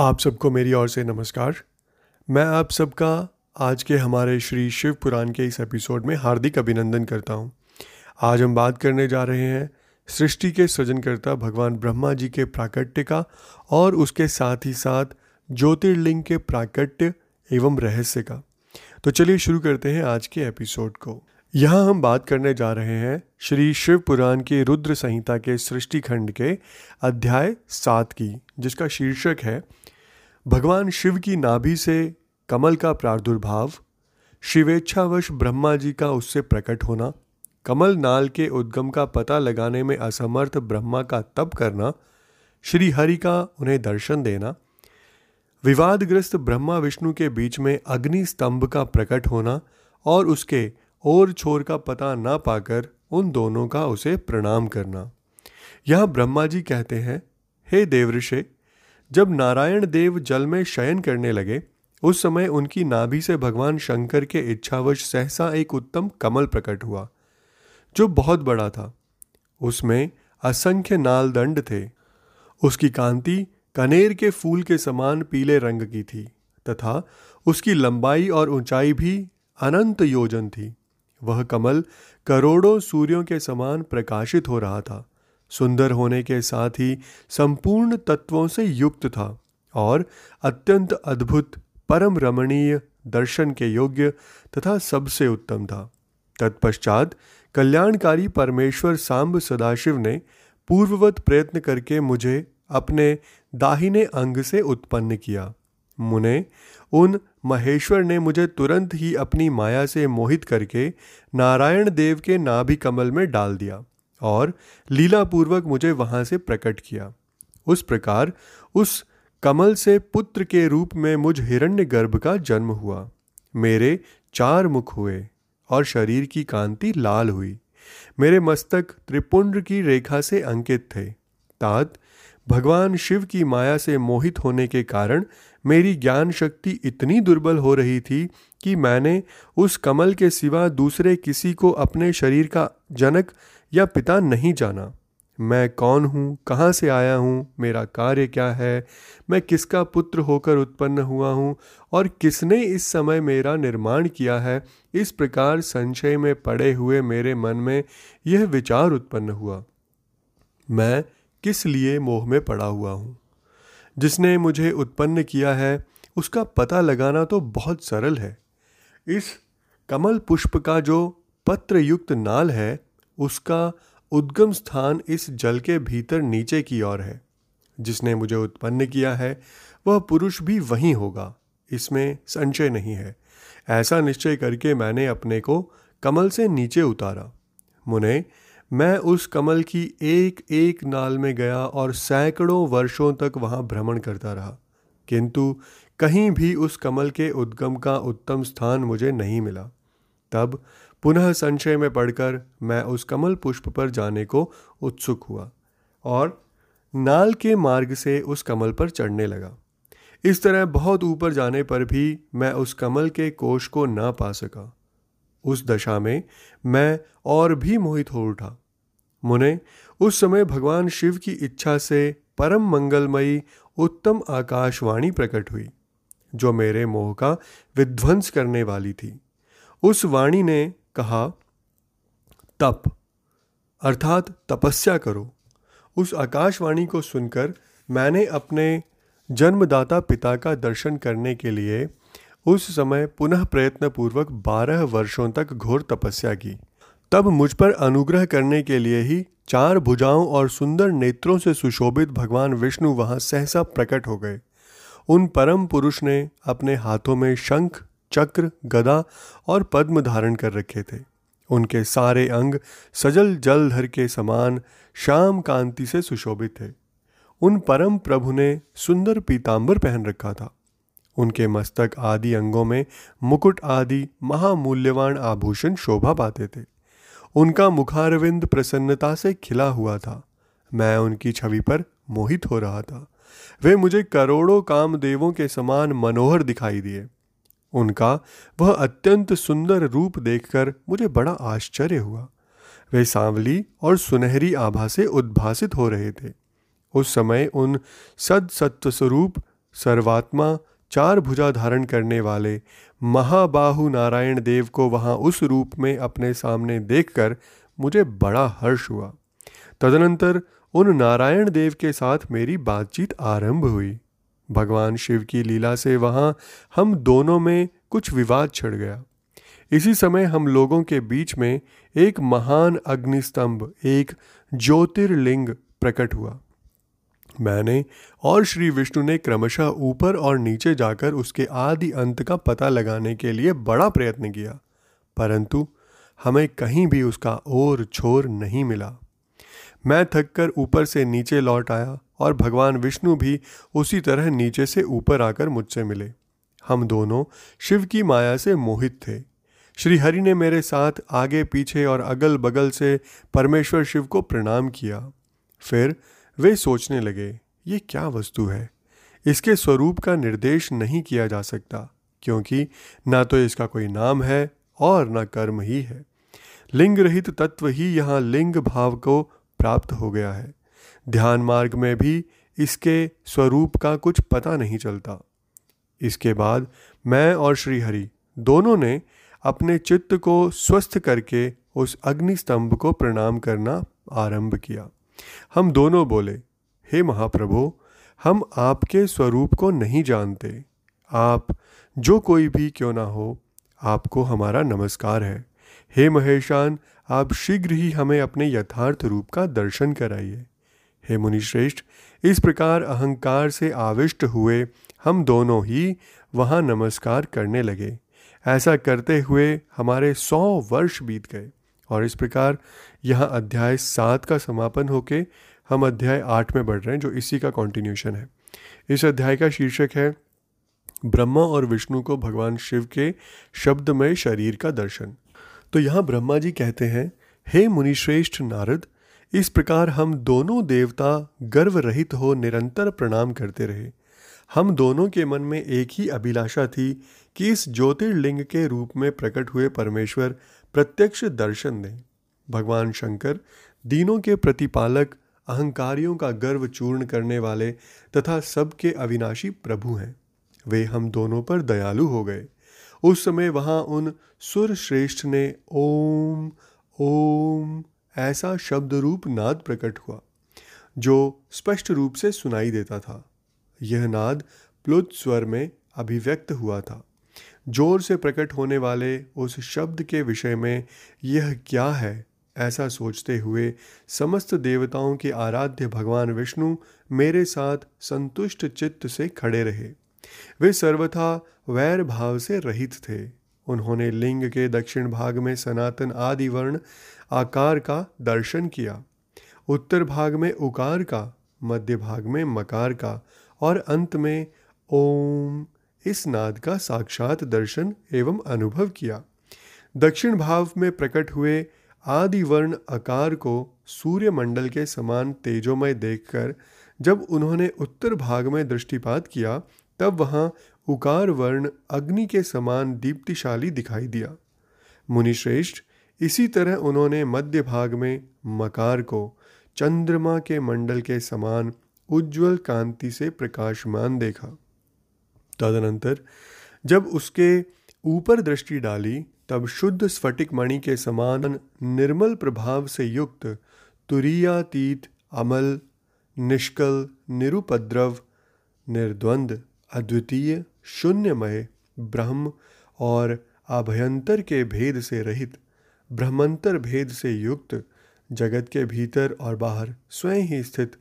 आप सबको मेरी ओर से नमस्कार। मैं आप सबका आज के हमारे श्री शिव पुराण के इस एपिसोड में हार्दिक अभिनंदन करता हूँ। आज हम बात करने जा रहे हैं सृष्टि के सृजनकर्ता भगवान ब्रह्मा जी के प्राकट्य का और उसके साथ ही साथ ज्योतिर्लिंग के प्राकट्य एवं रहस्य का। तो चलिए शुरू करते हैं आज के एपिसोड को। यहाँ हम बात करने जा रहे हैं श्री शिव पुराण के रुद्र संहिता के सृष्टि खंड के अध्याय सात की, जिसका शीर्षक है भगवान शिव की नाभि से कमल का प्रादुर्भाव, शिवेच्छावश ब्रह्मा जी का उससे प्रकट होना, कमल नाल के उद्गम का पता लगाने में असमर्थ ब्रह्मा का तप करना, श्री हरि का उन्हें दर्शन देना, विवादग्रस्त ब्रह्मा विष्णु के बीच में अग्नि स्तंभ का प्रकट होना और उसके और छोर का पता ना पाकर उन दोनों का उसे प्रणाम करना। यह ब्रह्मा जी कहते हैं, हे देवऋषे जब नारायण देव जल में शयन करने लगे, उस समय उनकी नाभि से भगवान शंकर के इच्छावश सहसा एक उत्तम कमल प्रकट हुआ, जो बहुत बड़ा था। उसमें असंख्य नालदंड थे। उसकी कांति कनेर के फूल के समान पीले रंग की थी, तथा उसकी लंबाई और ऊंचाई भी अनंत योजन थी। वह कमल करोड़ों सूर्यों के समान प्रकाशित हो रहा था। सुंदर होने के साथ ही संपूर्ण तत्वों से युक्त था और अत्यंत अद्भुत परम रमणीय दर्शन के योग्य तथा सबसे उत्तम था। तत्पश्चात कल्याणकारी परमेश्वर सांब सदाशिव ने पूर्ववत प्रयत्न करके मुझे अपने दाहिने अंग से उत्पन्न किया। मुने, उन महेश्वर ने मुझे तुरंत ही अपनी माया से मोहित करके नारायण देव के नाभि कमल में डाल दिया। और लीलापूर्वक मुझे वहाँ से प्रकट किया। उस प्रकार उस कमल से पुत्र के रूप में मुझ हिरण्य गर्भ का जन्म हुआ। मेरे चार मुख हुए और शरीर की कांति लाल हुई। मेरे मस्तक त्रिपुंड की रेखा से अंकित थे। तात भगवान शिव की माया से मोहित होने के कारण मेरी ज्ञान शक्ति इतनी दुर्बल हो रही थी कि मैंने उस कमल के सिवा दूसरे किसी को अपने शरीर का जनक या पिता नहीं जाना। मैं कौन हूँ? कहाँ से आया हूँ? मेरा कार्य क्या है? मैं किसका पुत्र होकर उत्पन्न हुआ हूँ? और किसने इस समय मेरा निर्माण किया है? इस प्रकार संशय में पड़े हुए मेरे मन में यह विचार उत्पन्न हुआ। मैं किस लिए मोह में पड़ा हुआ हूँ? जिसने मुझे उत्पन्न किया है, उसका पता लगाना तो बहुत सरल है। इस कमल पुष्प का जो पत्र युक्त नाल है, उसका उद्गम स्थान इस जल के भीतर नीचे की ओर है। जिसने मुझे उत्पन्न किया है, वह पुरुष भी वहीं होगा। इसमें संशय नहीं है। ऐसा निश्चय करके मैंने अपने को कमल से नीचे उतारा। मुने मैं उस कमल की एक एक नाल में गया और सैकड़ों वर्षों तक वहाँ भ्रमण करता रहा। किंतु कहीं भी उस कमल के उद्गम का उत्तम स्थान मुझे नहीं मिला। तब पुनः संशय में पड़कर मैं उस कमल पुष्प पर जाने को उत्सुक हुआ और नाल के मार्ग से उस कमल पर चढ़ने लगा। इस तरह बहुत ऊपर जाने पर भी मैं उस कमल के कोष को ना पा सका। उस दशा में मैं और भी मोहित हो उठा। मुने, उस समय भगवान शिव की इच्छा से परम मंगलमयी उत्तम आकाशवाणी प्रकट हुई, जो मेरे मोह का विध्वंस करने वाली थी। उस वाणी ने कहा, तप, अर्थात तपस्या करो। उस आकाशवाणी को सुनकर मैंने अपने जन्मदाता पिता का दर्शन करने के लिए उस समय पुनः प्रयत्नपूर्वक बारह वर्षों तक घोर तपस्या की। तब मुझ पर अनुग्रह करने के लिए ही चार भुजाओं और सुंदर नेत्रों से सुशोभित भगवान विष्णु वहाँ सहसा प्रकट हो गए। उन परम पुरुष ने अपने हाथों में शंख, चक्र, गदा और पद्म धारण कर रखे थे। उनके सारे अंग सजल जलधर के समान श्याम कांति से सुशोभित थे। उन परम प्रभु ने सुंदर पीतांबर पहन रखा था। उनके मस्तक आदि अंगों में मुकुट आदि महामूल्यवान आभूषण शोभा पाते थे। उनका मुखारविंद प्रसन्नता से खिला हुआ था। मैं उनकी छवि पर मोहित हो रहा था। वे मुझे करोड़ों कामदेवों के समान मनोहर दिखाई दिए। उनका वह अत्यंत सुंदर रूप देखकर मुझे बड़ा आश्चर्य हुआ। वे सांवली और सुनहरी आभा से उद्भासित हो रहे थे। उस समय उन सद स्वरूप, सर्वात्मा चार भुजा धारण करने वाले महाबाहु नारायण देव को वहाँ उस रूप में अपने सामने देखकर मुझे बड़ा हर्ष हुआ। तदनंतर उन नारायण देव के साथ मेरी बातचीत आरंभ हुई। भगवान शिव की लीला से वहाँ हम दोनों में कुछ विवाद छिड़ गया। इसी समय हम लोगों के बीच में एक महान अग्निस्तंभ, एक ज्योतिर्लिंग प्रकट हुआ। मैंने और श्री विष्णु ने क्रमशः ऊपर और नीचे जाकर उसके आदि अंत का पता लगाने के लिए बड़ा प्रयत्न किया, परंतु हमें कहीं भी उसका ओर छोर नहीं मिला। मैं थककर ऊपर से नीचे लौट आया और भगवान विष्णु भी उसी तरह नीचे से ऊपर आकर मुझसे मिले। हम दोनों शिव की माया से मोहित थे। श्री हरि ने मेरे साथ आगे पीछे और अगल बगल से परमेश्वर शिव को प्रणाम किया। फिर वे सोचने लगे, ये क्या वस्तु है? इसके स्वरूप का निर्देश नहीं किया जा सकता, क्योंकि ना तो इसका कोई नाम है और ना कर्म ही है। लिंग रहित तत्व ही यहाँ लिंग भाव को प्राप्त हो गया है। ध्यान मार्ग में भी इसके स्वरूप का कुछ पता नहीं चलता। इसके बाद मैं और श्री हरि दोनों ने अपने चित्त को स्वस्थ करके उस अग्नि स्तंभ को प्रणाम करना आरंभ किया। हम दोनों बोले, हे महाप्रभु, हम आपके स्वरूप को नहीं जानते। आप, जो कोई भी क्यों ना हो, आपको हमारा नमस्कार है। हे महेशान, आप शीघ्र ही हमें अपने यथार्थ रूप का दर्शन कराइए। हे मुनिश्रेष्ठ, इस प्रकार अहंकार से आविष्ट हुए हम दोनों ही वहाँ नमस्कार करने लगे। ऐसा करते हुए हमारे सौ वर्ष बीत गए। और इस प्रकार यहाँ अध्याय सात का समापन होके हम अध्याय आठ में बढ़ रहे हैं, जो इसी का कॉन्टिन्यूशन है। इस अध्याय का शीर्षक है, ब्रह्मा और विष्णु को भगवान शिव के शब्दमय शरीर का दर्शन। तो यहाँ ब्रह्मा जी कहते हैं, हे मुनिश्रेष्ठ नारद, इस प्रकार हम दोनों देवता गर्व रहित हो निरंतर प्रणाम करते रहे। हम दोनों के मन में एक ही अभिलाषा थी कि इस ज्योतिर्लिंग के रूप में प्रकट हुए परमेश्वर प्रत्यक्ष दर्शन दें। भगवान शंकर, दीनों के प्रतिपालक, अहंकारियों का गर्व चूर्ण करने वाले तथा सबके अविनाशी प्रभु हैं। वे हम दोनों पर दयालु हो गए। उस समय वहाँ उन सुर श्रेष्ठ ने ओम ओम ऐसा शब्द रूप नाद प्रकट हुआ, जो स्पष्ट रूप से सुनाई देता था। यह नाद प्लुत स्वर में अभिव्यक्त हुआ था। ज़ोर से प्रकट होने वाले उस शब्द के विषय में यह क्या है? ऐसा सोचते हुए समस्त देवताओं के आराध्य भगवान विष्णु मेरे साथ संतुष्ट चित्त से खड़े रहे। वे सर्वथा वैर भाव से रहित थे। उन्होंने लिंग के दक्षिण भाग में सनातन आदि वर्ण आकार का दर्शन किया। उत्तर भाग में उकार का, मध्य भाग में मकार का और अंत में ओम इस नाद का साक्षात दर्शन एवं अनुभव किया। दक्षिण भाव में प्रकट हुए आदि वर्ण आकार को सूर्य मंडल के समान तेजोमय देखकर जब उन्होंने उत्तर भाग में दृष्टिपात किया, तब वहाँ उकार वर्ण अग्नि के समान दीप्तिशाली दिखाई दिया। मुनिश्रेष्ठ, इसी तरह उन्होंने मध्य भाग में मकार को चंद्रमा के मंडल के समान उज्ज्वल कांति से प्रकाशमान देखा। तदनंतर जब उसके ऊपर दृष्टि डाली, तब शुद्ध स्फटिक मणि के समान निर्मल प्रभाव से युक्त तुरीयातीत, अमल, निष्कल, निरुपद्रव, निर्द्वंद, अद्वितीय, शून्यमय, ब्रह्म और अभयंतर के भेद से रहित, ब्रह्मंतर भेद से युक्त, जगत के भीतर और बाहर स्वयं ही स्थित,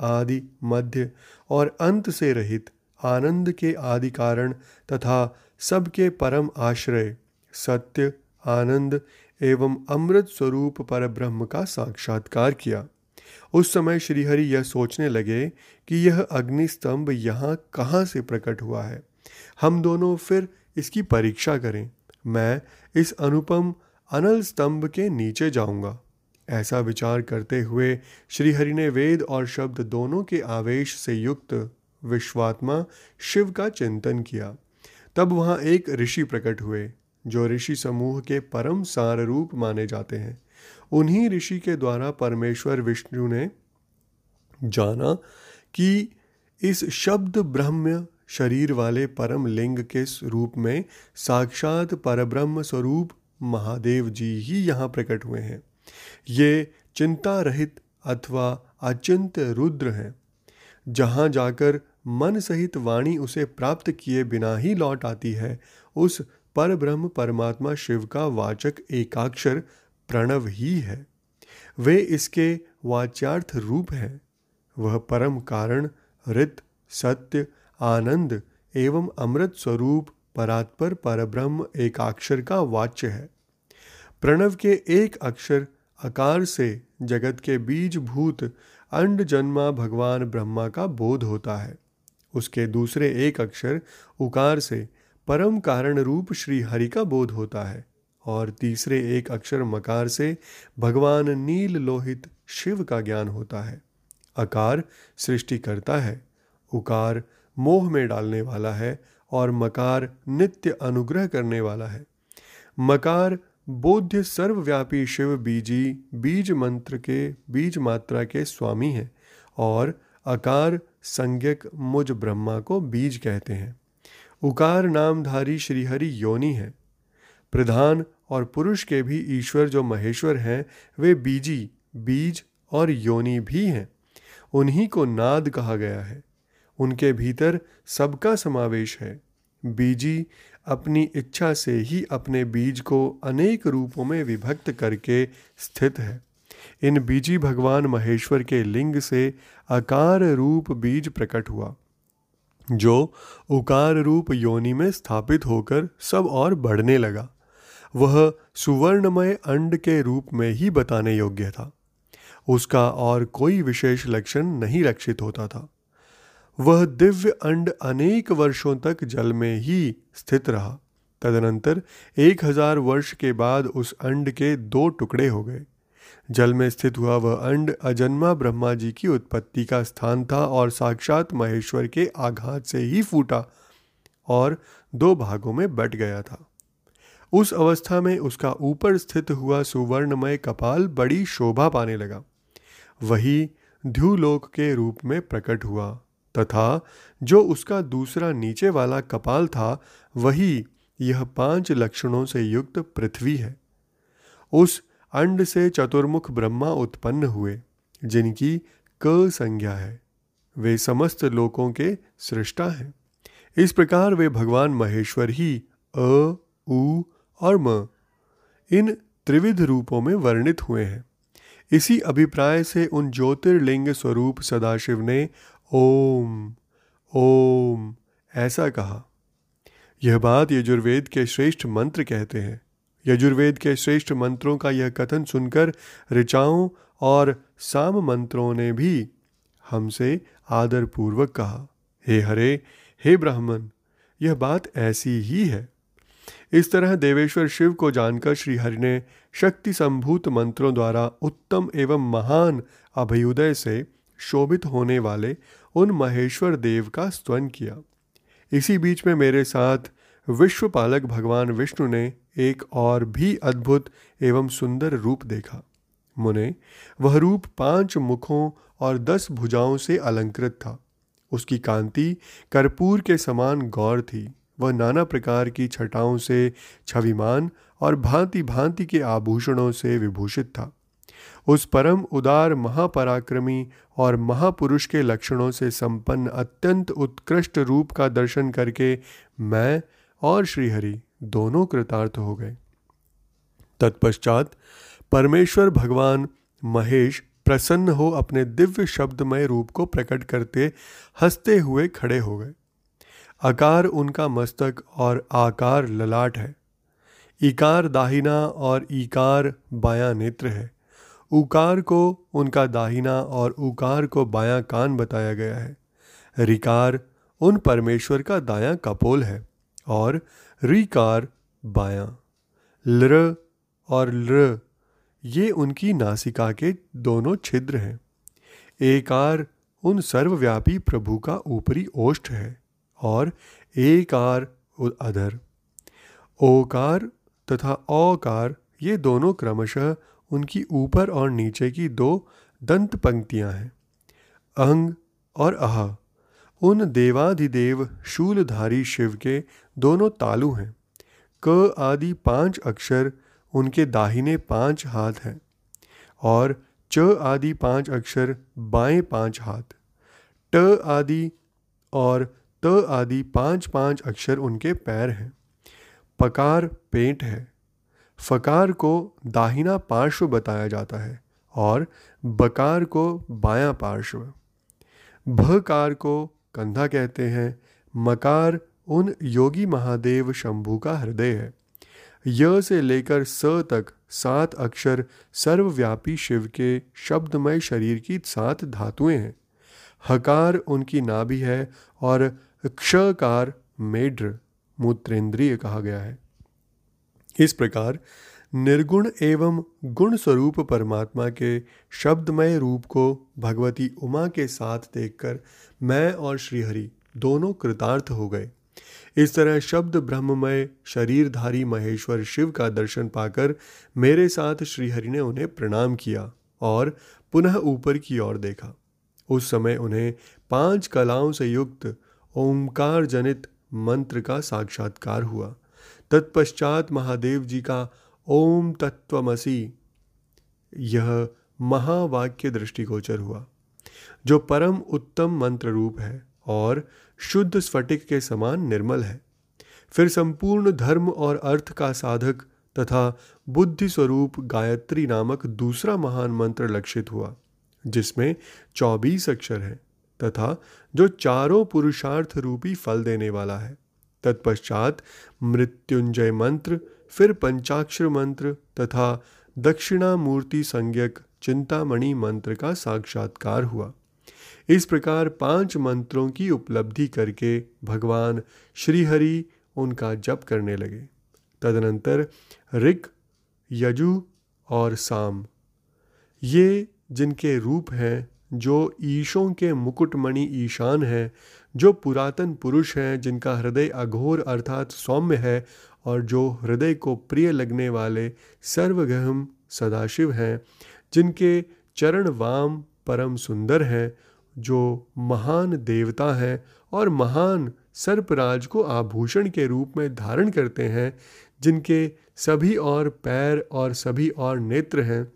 आदि, मध्य और अंत से रहित आनंद के आदि कारण तथा सबके परम आश्रय, सत्य, आनंद एवं अमृत स्वरूप पर ब्रह्म का साक्षात्कार किया। उस समय श्रीहरि यह सोचने लगे कि यह अग्नि स्तंभ यहाँ कहाँ से प्रकट हुआ है। हम दोनों फिर इसकी परीक्षा करें। मैं इस अनुपम अनल स्तंभ के नीचे जाऊँगा। ऐसा विचार करते हुए श्रीहरि ने वेद और शब्द दोनों के आवेश से युक्त विश्वात्मा शिव का चिंतन किया। तब वहाँ एक ऋषि प्रकट हुए, जो ऋषि समूह के परम सार रूप माने जाते हैं। उन्हीं ऋषि के द्वारा परमेश्वर विष्णु ने जाना कि इस शब्द ब्रह्म शरीर वाले परम लिंग के रूप में साक्षात परब्रह्म स्वरूप महादेव जी ही यहाँ प्रकट हुए हैं। ये चिंता रहित अथवा अचिंत रुद्र हैं। जहाँ जाकर मन सहित वाणी उसे प्राप्त किए बिना ही लौट आती है, उस पर ब्रह्म परमात्मा शिव का वाचक एकाक्षर प्रणव ही है। वे इसके वाच्यार्थ रूप हैं। वह परम कारण रित सत्य, आनंद एवं अमृत स्वरूप परात्पर परब्रह्म एकाक्षर का वाच्य है। प्रणव के एक अक्षर आकार से जगत के बीज भूत अंड जन्मा भगवान ब्रह्मा का बोध होता है। उसके दूसरे एक अक्षर उकार से परम कारण रूप श्री हरि का बोध होता है और तीसरे एक अक्षर मकार से भगवान नील लोहित शिव का ज्ञान होता है। अकार सृष्टि करता है, उकार मोह में डालने वाला है और मकार नित्य अनुग्रह करने वाला है। मकार बोध्य सर्वव्यापी शिव बीजी बीज मंत्र के बीज मात्रा के स्वामी हैं और अकार संज्ञक मुझ ब्रह्मा को बीज कहते हैं। उकार नामधारी श्रीहरि योनि है। प्रधान और पुरुष के भी ईश्वर जो महेश्वर हैं, वे बीजी, बीज और योनि भी हैं। उन्हीं को नाद कहा गया है। उनके भीतर सबका समावेश है। बीजी अपनी इच्छा से ही अपने बीज को अनेक रूपों में विभक्त करके स्थित है। इन बीजी भगवान महेश्वर के लिंग से आकार रूप बीज प्रकट हुआ, जो उकार रूप योनि में स्थापित होकर सब और बढ़ने लगा। वह सुवर्णमय अंड के रूप में ही बताने योग्य था। उसका और कोई विशेष लक्षण नहीं लक्षित होता था। वह दिव्य अंड अनेक वर्षों तक जल में ही स्थित रहा। तदनंतर एक हज़ार वर्ष के बाद उस अंड के दो टुकड़े हो गए। जल में स्थित हुआ वह अंड अजन्मा ब्रह्मा जी की उत्पत्ति का स्थान था और साक्षात महेश्वर के आघात से ही फूटा और दो भागों में बट गया था। उस अवस्था में उसका ऊपर स्थित हुआ सुवर्णमय कपाल बड़ी शोभा पाने लगा। वही ध्यूलोक के रूप में प्रकट हुआ। तथा जो उसका दूसरा नीचे वाला कपाल था, वही यह पाँच लक्षणों से युक्त पृथ्वी है। उस अंड से चतुर्मुख ब्रह्मा उत्पन्न हुए, जिनकी क संज्ञा है। वे समस्त लोकों के सृष्टा हैं। इस प्रकार वे भगवान महेश्वर ही अ, उ और म, इन त्रिविध रूपों में वर्णित हुए हैं। इसी अभिप्राय से उन ज्योतिर्लिंग स्वरूप सदाशिव ने ओम ओम, ऐसा कहा। यह बात यजुर्वेद के श्रेष्ठ मंत्र कहते हैं। यजुर्वेद के श्रेष्ठ मंत्रों का यह कथन सुनकर ऋचाओं और साम मंत्रों ने भी हमसे आदरपूर्वक कहा, हे हरे, हे ब्राह्मण, यह बात ऐसी ही है। इस तरह देवेश्वर शिव को जानकर श्री हरि ने शक्ति संभूत मंत्रों द्वारा उत्तम एवं महान अभ्युदय से शोभित होने वाले उन महेश्वर देव का स्तवन किया। इसी बीच में मेरे साथ विश्वपालक भगवान विष्णु ने एक और भी अद्भुत एवं सुंदर रूप देखा। मुने, वह रूप पाँच मुखों और दस भुजाओं से अलंकृत था। उसकी कांति कर्पूर के समान गौर थी। वह नाना प्रकार की छटाओं से छविमान और भांति भांति के आभूषणों से विभूषित था। उस परम उदार महापराक्रमी और महापुरुष के लक्षणों से संपन्न अत्यंत उत्कृष्ट रूप का दर्शन करके मैं और श्रीहरि दोनों कृतार्थ हो गए। तत्पश्चात परमेश्वर भगवान महेश प्रसन्न हो अपने दिव्य शब्दमय रूप को प्रकट करते हँसते हुए खड़े हो गए। आकार उनका मस्तक और आकार ललाट है। इकार दाहिना और इकार बायां नेत्र है। उकार को, उनका दाहिना और उकार को बायां कान बताया गया है। रिकार, उन परमेश्वर का दायां कपोल है, और रिकार, बायां। लृ और लृ, ये उनकी नासिका के दोनों छिद्र हैं। एकार, उन सर्वव्यापी प्रभु का ऊपरी ओष्ठ है, और एकार अधर। ओकार तथा औकार, ये दोनों क्रमशः उनकी ऊपर और नीचे की दो दंत पंक्तियाँ हैं अंग और अह। उन देवाधिदेव शूलधारी शिव के दोनों तालु हैं। क आदि पाँच अक्षर उनके दाहिने पाँच हाथ हैं और च आदि पाँच अक्षर बाएँ पाँच हाथ। ट आदि और त आदि पाँच पाँच अक्षर उनके पैर हैं। पकार पेंट है। फकार को दाहिना पार्श्व बताया जाता है और बकार को बायां पार्श्व। भकार को कंधा कहते हैं, मकार उन योगी महादेव शंभु का हृदय है। य से लेकर स तक सात अक्षर सर्वव्यापी शिव के शब्दमय शरीर की सात धातुएँ हैं। हकार उनकी नाभि है और क्षकार मेढ्र, मूत्रेंद्रिय कहा गया है। इस प्रकार निर्गुण एवं गुण स्वरूप परमात्मा के शब्दमय रूप को भगवती उमा के साथ देखकर मैं और श्रीहरि दोनों कृतार्थ हो गए। इस तरह शब्द ब्रह्ममय शरीरधारी महेश्वर शिव का दर्शन पाकर मेरे साथ श्रीहरि ने उन्हें प्रणाम किया और पुनः ऊपर की ओर देखा। उस समय उन्हें पाँच कलाओं से युक्त ओंकार जनित मंत्र का साक्षात्कार हुआ। तत्पश्चात महादेव जी का ओम तत्वमसी यह महावाक्य दृष्टिगोचर हुआ, जो परम उत्तम मंत्र रूप है और शुद्ध स्फटिक के समान निर्मल है। फिर संपूर्ण धर्म और अर्थ का साधक तथा बुद्धि स्वरूप गायत्री नामक दूसरा महान मंत्र लक्षित हुआ, जिसमें चौबीस अक्षर है तथा जो चारों पुरुषार्थ रूपी फल देने वाला है। तत्पश्चात मृत्युंजय मंत्र फिर पंचाक्षर मंत्र तथा दक्षिणामूर्ति संज्ञक चिंतामणि मंत्र का साक्षात्कार हुआ। इस प्रकार पाँच मंत्रों की उपलब्धि करके भगवान श्रीहरि उनका जप करने लगे। तदनंतर ऋक, यजु और साम, ये जिनके रूप हैं जो ईशों के मुकुटमणि ईशान हैं, जो पुरातन पुरुष हैं, जिनका हृदय अघोर अर्थात सौम्य है और जो हृदय को प्रिय लगने वाले सर्वगहम सदाशिव हैं, जिनके चरण वाम परम सुंदर हैं, जो महान देवता हैं और महान सर्पराज को आभूषण के रूप में धारण करते हैं, जिनके सभी और पैर और सभी और नेत्र हैं,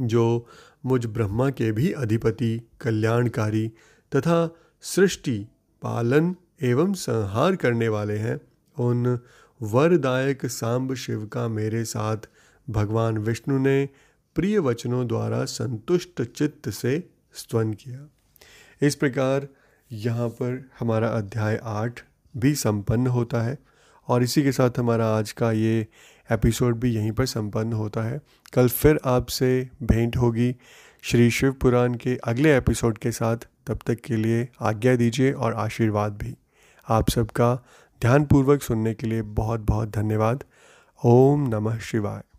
जो मुझ ब्रह्मा के भी अधिपति, कल्याणकारी तथा सृष्टि, पालन एवं संहार करने वाले हैं। उन वरदायक सांब शिव का मेरे साथ भगवान विष्णु ने प्रिय वचनों द्वारा संतुष्ट चित्त से स्तवन किया। इस प्रकार यहाँ पर हमारा अध्याय आठ भी संपन्न होता है और इसी के साथ हमारा आज का ये एपिसोड भी यहीं पर संपन्न होता है। कल फिर आपसे भेंट होगी श्री शिव पुराण के अगले एपिसोड के साथ। तब तक के लिए आज्ञा दीजिए और आशीर्वाद भी। आप सबका ध्यानपूर्वक सुनने के लिए बहुत बहुत धन्यवाद। ओम नमः शिवाय।